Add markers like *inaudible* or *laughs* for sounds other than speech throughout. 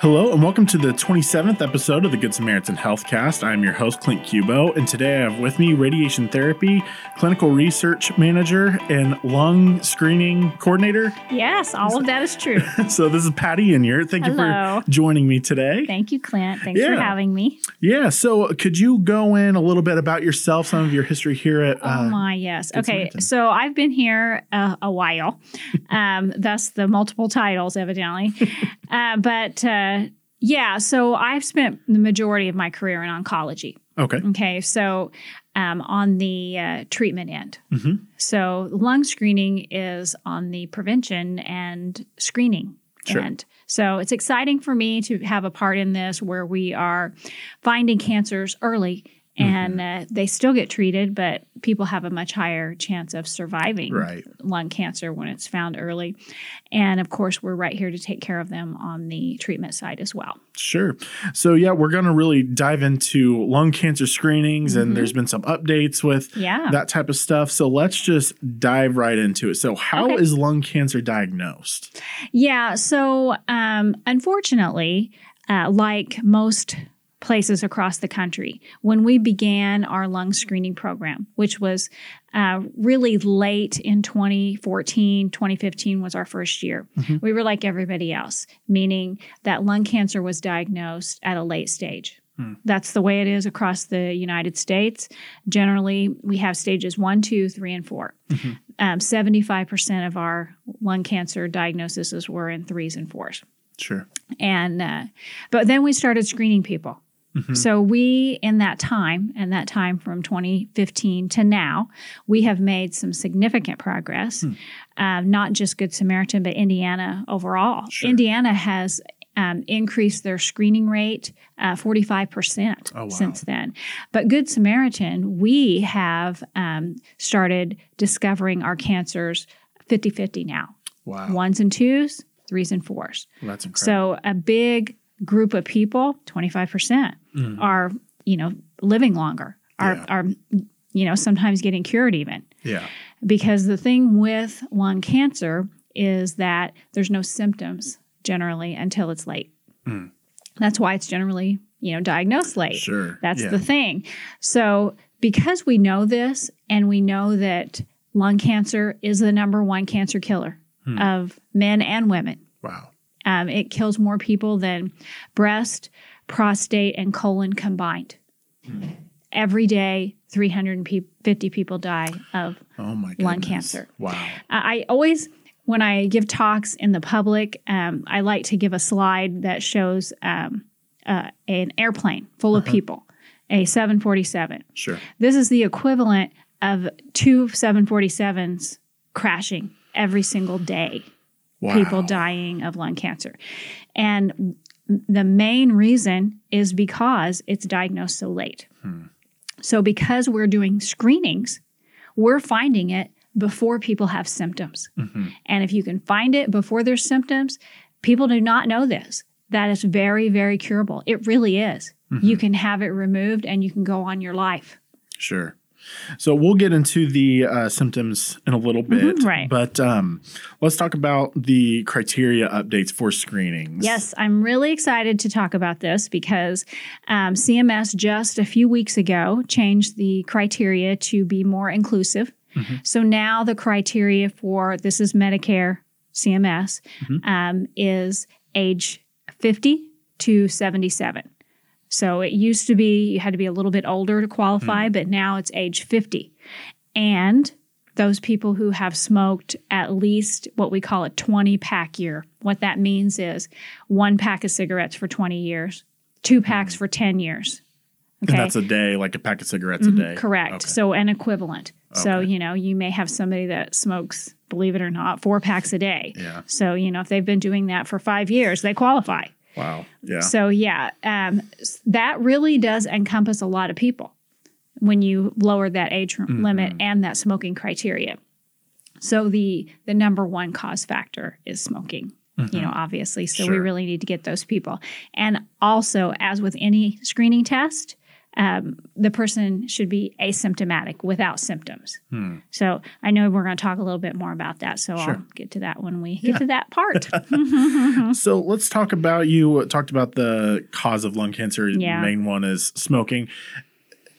Hello and welcome to the 27th episode of the Good Samaritan Healthcast. I'm your host, Clint Cubo, and today I have with me radiation therapy, clinical research manager, and lung screening coordinator. Yes, all of that is true. *laughs* so this is Patty Inyart. Thank Hello. you for joining me today. Thank you, Clint. Thanks for having me. Yeah, so could you go in a little bit about yourself, some of your history here at oh uh, my, yes. Good Okay, Samaritan. so I've been here uh, a while. *laughs* um, thus the multiple titles, evidently. *laughs* uh, but uh, yeah, so I've spent the majority of my career in oncology. Okay. Okay, so um, on the uh, treatment end. Mhm. So lung screening is on the prevention and screening Sure. end. So it's exciting for me to have a part in this where we are finding cancers early and Mm-hmm. uh, they still get treated, but people have a much higher chance of surviving Right. lung cancer when it's found early. And of course, we're right here to take care of them on the treatment side as well. Sure. So yeah, we're going to really dive into lung cancer screenings Mm-hmm. and there's been some updates with Yeah. that type of stuff. So let's just dive right into it. So how is Okay. lung cancer diagnosed? Yeah. So, um, unfortunately, uh, like most places across the country, when we began our lung screening program, which was uh, really late in 2014, 2015 was our first year, we were like everybody else, meaning that lung cancer was diagnosed at a late stage. That's the way it is across the United States. Generally, we have stages one, two, three, and 4 Um, 75% of our lung cancer diagnoses were in threes and fours. Sure. and uh, but then we started screening people so we in that time and that time from 2015 to now we have made some significant progress um, not just good samaritan but indiana overall Sure. indiana has um, increased their screening rate uh, 45% Oh, wow. since then. But Good Samaritan, we have um, started discovering our cancers 50 50 now Wow. ones and twos, threes and fours. Well, that's incredible. So a big group of people, 25%, Mm. are, you know, living longer, are, Yeah. are, you know, sometimes getting cured even. yeah. Because the thing with lung cancer is that there's no symptoms generally until it's late. Mm. That's why it's generally, you know, diagnosed late. Sure. That's yeah. the thing. So, because we know this and we know that lung cancer is the number one cancer killer Hmm. of men and women, Wow. Um, it kills more people than breast, prostate, and colon combined. Every day, 350 people die of Oh my goodness. Lung cancer. Wow. I I always, when I give talks in the public, um, I like to give a slide that shows um, uh, an airplane full of people, a 747. Sure. This is the equivalent of two 747s crashing every single day, Wow. people dying of lung cancer. And the main reason is because it's diagnosed so late. So, because we're doing screenings, we're finding it before people have symptoms. Mhm. And if you can find it before there's symptoms, people do not know this. That is very, very curable. It really is. You can have it removed and you can go on your life. Sure. So we'll get into the uh, symptoms in a little bit, Mhm, right. But um, let's talk about the criteria updates for screenings. Yes, I'm really excited to talk about this because um, CMS just a few weeks ago changed the criteria to be more inclusive. So now the criteria for this is Medicare CMS um, is age 50 to 77. So it used to be you had to be a little bit older to qualify, hmm. but now it's age 50. And those people who have smoked at least what we call a 20 pack year. What that means is one pack of cigarettes for 20 years, two packs hmm. for 10 years. And that's a day, like a pack of cigarettes a mm-hmm. day. Correct. Okay. So an equivalent. So, you know, you may have somebody that smokes, believe it or not, four packs a day. Yeah. So, you know, if they've been doing that for five years, they qualify. Wow. Yeah. So, yeah, um, that really does encompass a lot of people when you lower that age Mm-hmm. limit and that smoking criteria. So, the the number one cause factor is smoking. You know, obviously. So we Mm-hmm. Really need to get those people. And also, as with any screening test, um, the person should be asymptomatic without symptoms. Hmm. So I know we're going to talk a little bit more about that. So Sure. I'll get to that when we get to that part. *laughs* *laughs* So let's talk about you talked about the cause of lung cancer. Yeah. The main one is smoking.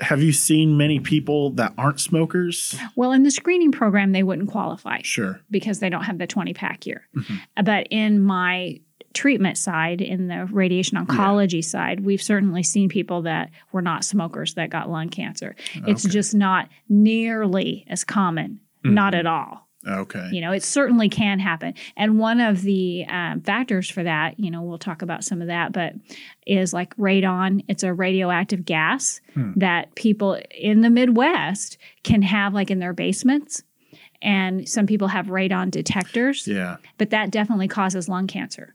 Have you seen many people that aren't smokers? well, in the screening program, they wouldn't qualify Sure. because they don't have the 20 pack year. Mm-hmm. But in my treatment side, in the radiation oncology side, we've certainly seen people that were not smokers that got lung cancer. It's just not nearly as common, not Mm-hmm. at all. Okay. You know, it certainly can happen. And one of the um, factors for that, you know, we'll talk about some of that, but is like radon. It's a radioactive gas Hmm. that people in the Midwest can have like in their basements. And some people have radon detectors, Yeah. but that definitely causes lung cancer.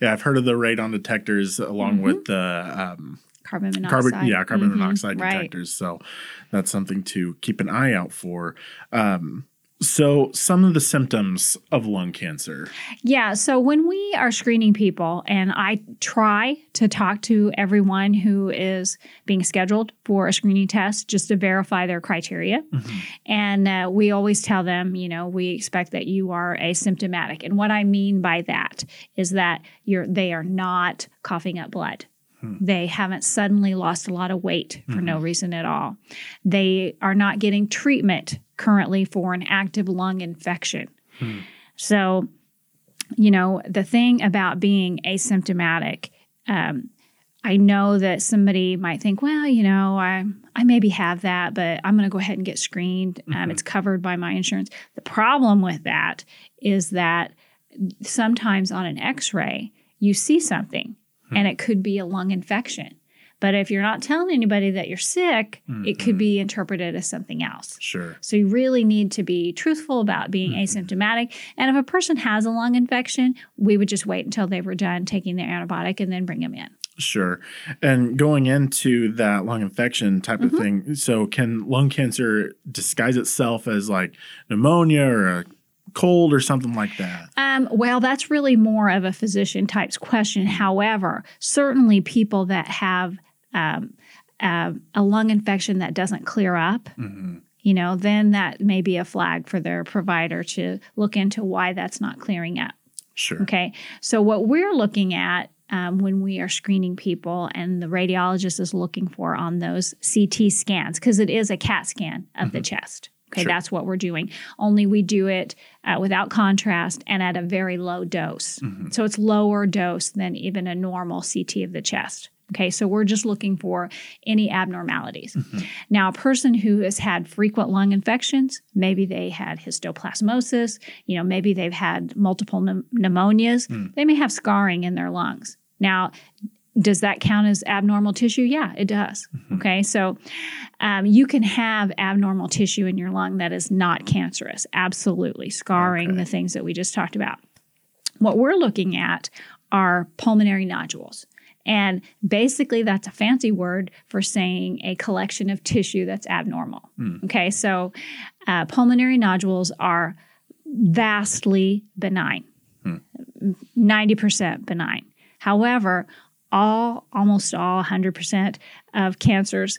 Yeah, I've heard of the radon detectors along with the um, Carbon monoxide. carbon yeah carbon Mhm, monoxide right. detectors. So that's something to keep an eye out for. Um, so some of the symptoms of lung cancer. Yeah. So when we are screening people, and I try to talk to everyone who is being scheduled for a screening test just to verify their criteria. Mm-hmm. And uh, we always tell them, you know, we expect that you are asymptomatic. And what I mean by that is that you're they are not coughing up blood. Hmm. They haven't suddenly lost a lot of weight for no mm-hmm. reason at all. They are not getting treatment currently for an active lung infection. So, you know, the thing about being asymptomatic, um, I know that somebody might think, well, you know, I I maybe have that, but I'm going to go ahead and get screened. Um, it's covered by my insurance. The problem with that is that sometimes on an X-ray you see something, and it could be a lung infection. But if you're not telling anybody that you're sick, it could be interpreted as something else. Sure. So you really need to be truthful about being asymptomatic. And if a person has a lung infection, we would just wait until they were done taking their antibiotic and then bring them in. Sure. And going into that lung infection type Mm-hmm. of thing, so can lung cancer disguise itself as like pneumonia or a cold or something like that? Um, well, that's really more of a physician types question. However, certainly people that have um, uh, a lung infection that doesn't clear up, you know, then that may be a flag for their provider to look into why that's not clearing up. Sure. Okay. So, what we're looking at um, when we are screening people and the radiologist is looking for on those CT scans, because it is a CAT scan of the chest. Okay. Sure. That's what we're doing. Only we do it uh, without contrast and at a very low dose. So, it's lower dose than even a normal CT of the chest. Okay, so we're just looking for any abnormalities. Mm-hmm. Now, a person who has had frequent lung infections, maybe they had histoplasmosis, you know, maybe they've had multiple pneum- pneumonias, hmm. they may have scarring in their lungs. Now, does that count as abnormal tissue? Yeah, it does. Mm-hmm. Okay, so um, you can have abnormal tissue in your lung that is not cancerous, absolutely, scarring, Okay. the things that we just talked about. What we're looking at are pulmonary nodules. And basically, that's a fancy word for saying a collection of tissue that's abnormal. Hmm. Okay, so uh, pulmonary nodules are vastly benign, hmm. 90% benign. However, all, almost all, 100% of cancers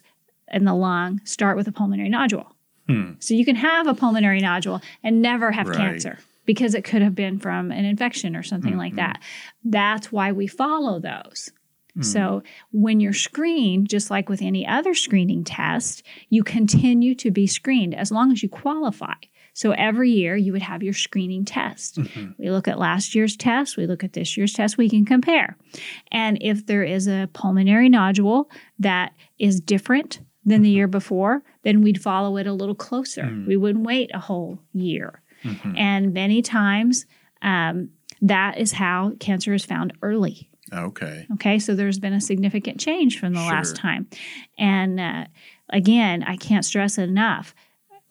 in the lung start with a pulmonary nodule. Hmm. So you can have a pulmonary nodule and never have Right. cancer because it could have been from an infection or something like that. That's why we follow those. Hmm. So when you're screened, just like with any other screening test, you continue to be screened as long as you qualify. So every year you would have your screening test. Mm-hmm. We look at last year's test, we look at this year's test, we can compare. And if there is a pulmonary nodule that is different than the mm-hmm. year before, then we'd follow it a little closer. Hmm. We wouldn't wait a whole year. Mm-hmm. And many times, um, that is how cancer is found early. Okay. Okay, so there's been a significant change from the last time. And uh, again, I can't stress it enough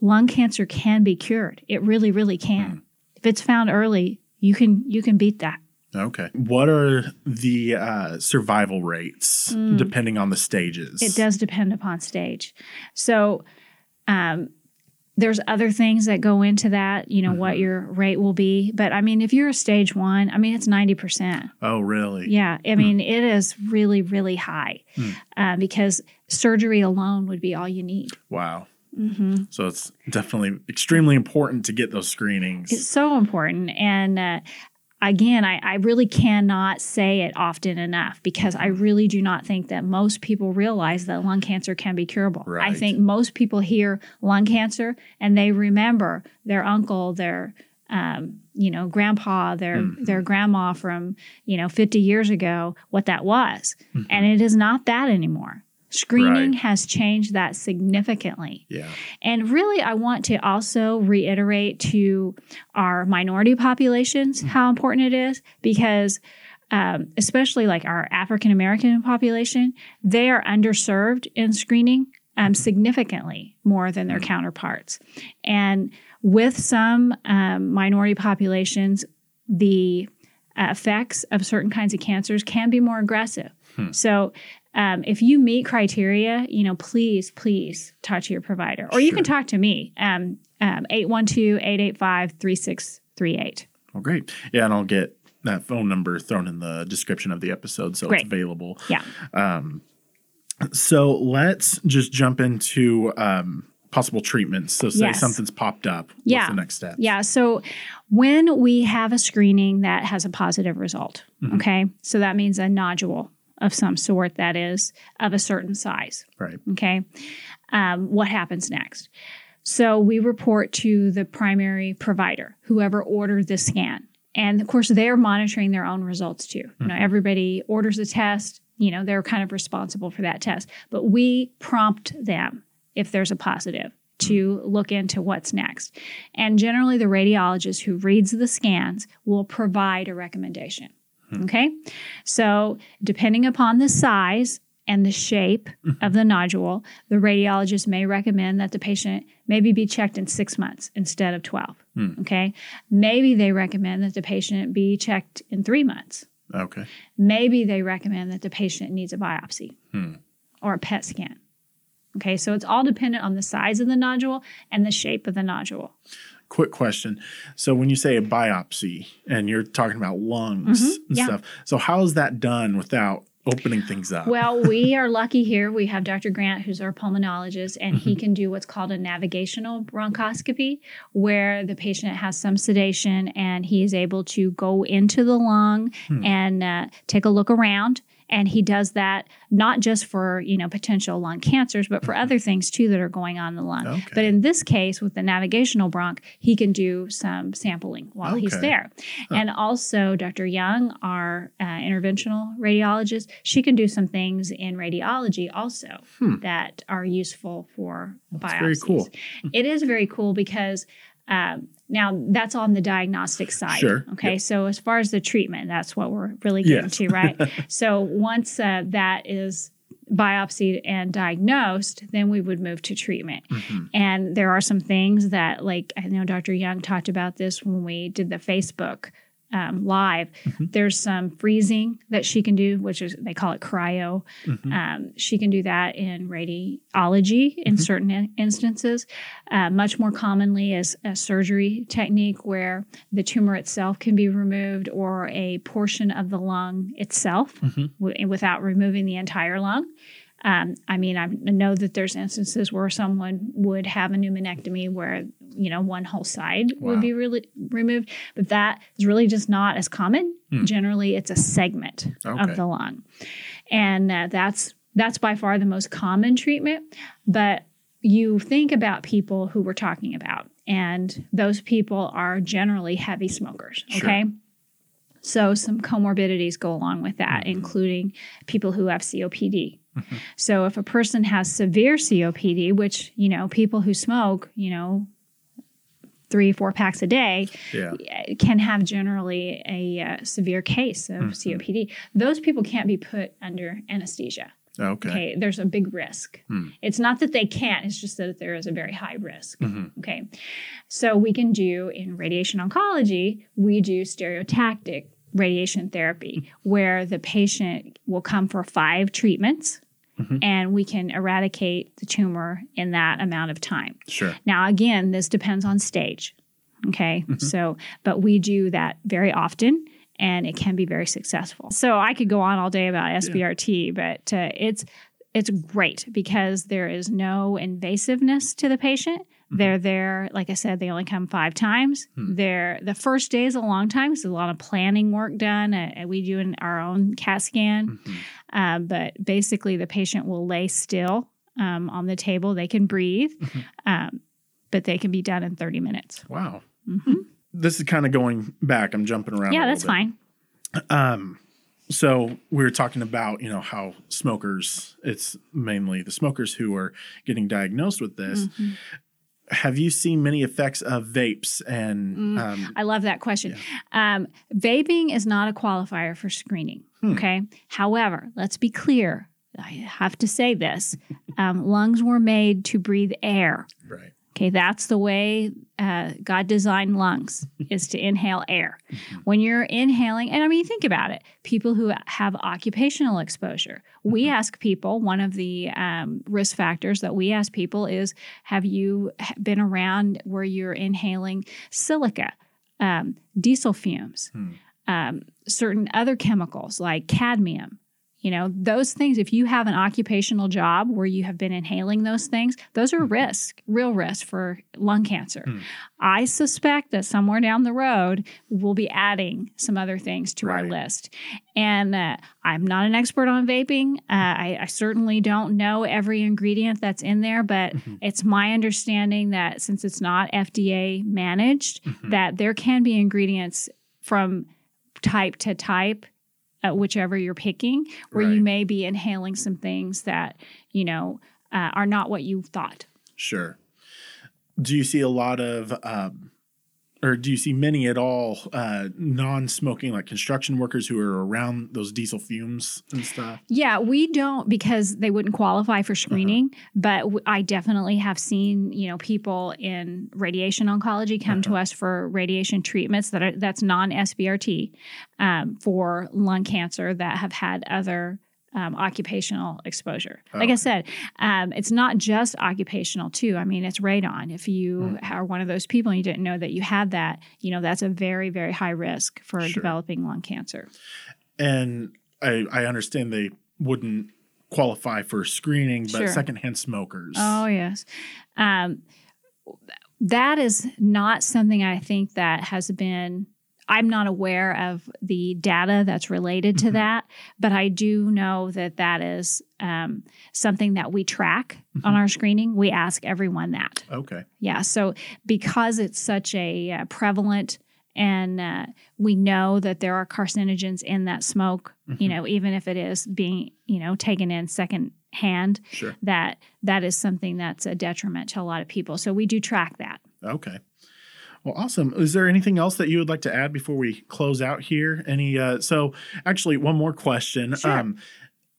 lung cancer can be cured. It really, really can. If it's found early, you can you can beat that. Okay. What are the uh, survival rates depending on the stages? Mm. It does depend upon stage. So, um, there's other things that go into that, you know, mm-hmm. what your rate will be. But I mean, if you're a stage one, I mean, it's 90%. Oh, really? Yeah. I mean, it is really, really high mm. uh, because surgery alone would be all you need. Wow. Mm-hmm. So it's definitely extremely important to get those screenings. It's so important. And uh, again, I, I, really cannot say it often enough because I really do not think that most people realize that lung cancer can be curable. Right. I think most people hear lung cancer and they remember their uncle, their um, you know, grandpa, their mm-hmm. their grandma from you know 50 years ago, what that was, mm-hmm. and it is not that anymore. Screening right. has changed that significantly. Yeah. And really, I want to also reiterate to our minority populations mm-hmm. how important it is because, um, especially like our African American population, they are underserved in screening um, significantly more than their mm-hmm. counterparts. And with some um, minority populations, the effects of certain kinds of cancers can be more aggressive. Hmm. So um, if you meet criteria, you know, please, please talk to your provider. Or you can talk to me, um, um, 812-885-3638. Well, great. Yeah, and I'll get that phone number thrown in the description of the episode so great. it's available. Yeah. Um, so let's just jump into um, possible treatments. So say yes. something's popped up. What's yeah. the next step? Yeah. So when we have a screening that has a positive result, mm-hmm. okay, so that means a nodule of some sort that is of a certain size. Right. Okay. Um, what happens next? So we report to the primary provider, whoever ordered the scan. And of course, they're monitoring their own results too. Mm-hmm. You know, mm-hmm. everybody orders a test, you know, they're kind of responsible for that test. But we prompt them if there's a positive to mm-hmm. look into what's next. And generally, the radiologist who reads the scans will provide a recommendation. Hmm. Okay. So, depending upon the size and the shape mm-hmm. of the nodule, the radiologist may recommend that the patient maybe be checked in six months instead of 12. Hmm. Okay. Maybe they recommend that the patient be checked in three months. Okay. Maybe they recommend that the patient needs a biopsy hmm. or a PET scan. Okay. So, it's all dependent on the size of the nodule and the shape of the nodule quick question. So when you say a biopsy and you're talking about lungs mm-hmm, and yeah. stuff, so how is that done without opening things up? Well, we are lucky here. We have Dr. Grant, who's our pulmonologist, and mm-hmm. he can do what's called a navigational bronchoscopy, where the patient has some sedation and he is able to go into the lung hmm. and uh, take a look around and he does that not just for you know potential lung cancers but for mm-hmm. other things too that are going on in the lung okay. but in this case with the navigational bronch he can do some sampling while okay. he's there huh. and also dr young our uh, interventional radiologist she can do some things in radiology also hmm. that are useful for That's biopsies very cool it is very cool because um, now that's on the diagnostic side. Sure. Okay. Yep. So as far as the treatment, that's what we're really getting yes. to, right? *laughs* so once uh, that is biopsied and diagnosed, then we would move to treatment. Mm-hmm. And there are some things that, like I know Dr. Young talked about this when we did the Facebook um, live. Mm-hmm. There's some freezing that she can do, which is they call it cryo. Mm-hmm. Um, she can do that in radiology in mm-hmm. certain in- instances. Uh, much more commonly is a surgery technique where the tumor itself can be removed or a portion of the lung itself mm-hmm. w- without removing the entire lung. Um, I mean, I know that there's instances where someone would have a pneumonectomy where you know one whole side wow. would be really removed, but that is really just not as common. Hmm. Generally, it's a segment okay. of the lung, and uh, that's that's by far the most common treatment. But you think about people who we're talking about, and those people are generally heavy smokers. Okay. Sure. So, some comorbidities go along with that, mm-hmm. including people who have COPD. Mm-hmm. So, if a person has severe COPD, which, you know, people who smoke, you know, three, four packs a day yeah. can have generally a uh, severe case of mm-hmm. COPD. Those people can't be put under anesthesia. Okay. okay. There's a big risk. Hmm. It's not that they can't, it's just that there is a very high risk. Mm-hmm. Okay. So we can do in radiation oncology, we do stereotactic radiation therapy where the patient will come for five treatments mm-hmm. and we can eradicate the tumor in that amount of time. Sure. Now, again, this depends on stage. Okay. Mm-hmm. So, but we do that very often and it can be very successful. So I could go on all day about SBRT, yeah. but uh, it's it's great because there is no invasiveness to the patient. Mm-hmm. They're there, like I said, they only come five times. Hmm. They're the first day is a long time. So a lot of planning work done. Uh, we do in our own CAT scan, mm-hmm. uh, but basically the patient will lay still um, on the table. They can breathe, mm-hmm. um, but they can be done in 30 minutes. Wow. Mm-hmm. This is kind of going back. I'm jumping around. Yeah, that's bit. fine. Um, so we were talking about you know how smokers it's mainly the smokers who are getting diagnosed with this mm-hmm. Have you seen many effects of vapes and mm, um, i love that question yeah. um, vaping is not a qualifier for screening hmm. okay however let's be clear i have to say this um, lungs were made to breathe air right Okay, that's the way uh, God designed lungs *laughs* is to inhale air. When you're inhaling, and I mean, think about it. People who have occupational exposure, we mm-hmm. ask people. One of the um, risk factors that we ask people is: Have you been around where you're inhaling silica, um, diesel fumes, hmm. um, certain other chemicals like cadmium? You know, those things, if you have an occupational job where you have been inhaling those things, those are mm-hmm. risk, real risk for lung cancer. Mm. I suspect that somewhere down the road, we'll be adding some other things to right. our list. And uh, I'm not an expert on vaping. Uh, I, I, certainly don't know every ingredient that's in there, but mm-hmm. it's my understanding that since it's not FDA managed, mm-hmm. that there can be ingredients from type to type uh, whichever you're picking, where right. you may be inhaling some things that you know uh, are not what you thought. Sure. Do you see a lot of um, or do you see many at all uh, non-smoking like construction workers who are around those diesel fumes and stuff yeah we don't because they wouldn't qualify for uh-huh. screening uh-huh. but w- I definitely have seen you know people in radiation oncology come uh-huh. to us for radiation treatments that are that's non-sbrt um, for lung cancer that have had other um, occupational exposure. Oh. Like I said, um, it's not just occupational too. I mean, it's radon. If you mm. are one of those people and you didn't know that you had that, you know, that's a very, very high risk for sure. developing lung cancer. And I, I understand they wouldn't qualify for screening, but sure. secondhand smokers. Oh yes. Um, that is not something I think that has been I'm not aware of the data that's related to mm-hmm. that, but I do know that that is um, something that we track mm-hmm. on our screening. We ask everyone that. Okay. Yeah. So because it's such a uh, prevalent and uh, we know that there are carcinogens in that smoke, mm-hmm. you know, even if it is being, you know, taken in second hand, sure. that that is something that's a detriment to a lot of people. So we do track that. Okay. Well, awesome. Is there anything else that you would like to add before we close out here? Any? Uh, so, actually, one more question. Sure. Um,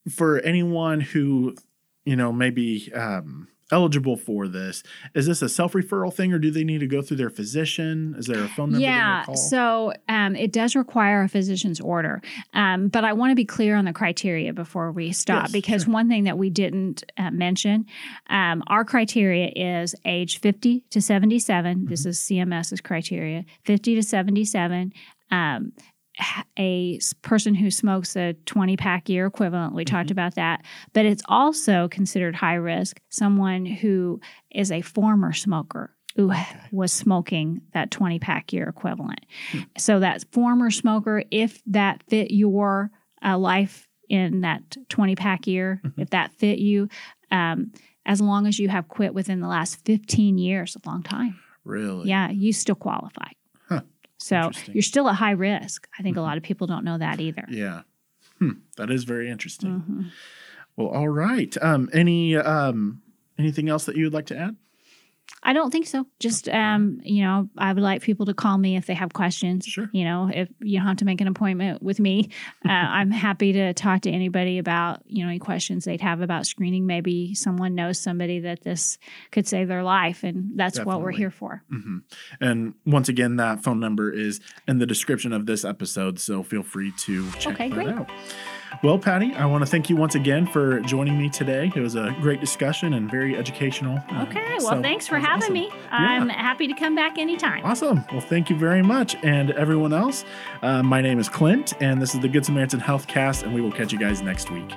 for anyone who, you know, maybe um, eligible for this. Is this a self referral thing, or do they need to go through their physician? Is there a phone number? Yeah, so um, it does require a physician's order, um, but I want to be clear on the criteria before we stop yes, because sure. one thing that we didn't uh, mention, um, our criteria is age fifty to seventy seven. Mm-hmm. This is CMS's criteria, fifty to seventy seven. Um, a person who smokes a 20 pack year equivalent. We mm-hmm. talked about that. But it's also considered high risk someone who is a former smoker who okay. was smoking that 20 pack year equivalent. Hmm. So that former smoker, if that fit your uh, life in that 20 pack year, mm-hmm. if that fit you, um, as long as you have quit within the last 15 years, a long time. Really? Yeah, you still qualify. So you're still at high risk. I think mm-hmm. a lot of people don't know that either. Yeah. Hmm. That is very interesting. Mm-hmm. Well, all right. Um, any um, anything else that you would like to add? I don't think so. Just um, you know, I would like people to call me if they have questions. Sure. You know, if you don't have to make an appointment with me, uh, *laughs* I'm happy to talk to anybody about you know any questions they'd have about screening. Maybe someone knows somebody that this could save their life, and that's Definitely. what we're here for. Mm-hmm. And once again, that phone number is in the description of this episode, so feel free to check okay, that great. out. Well, Patty, I want to thank you once again for joining me today. It was a great discussion and very educational. Uh, okay, well, so thanks for having awesome. me. I'm happy to come back anytime. Awesome. Well, thank you very much. And everyone else, uh, my name is Clint, and this is the Good Samaritan Health Cast, and we will catch you guys next week.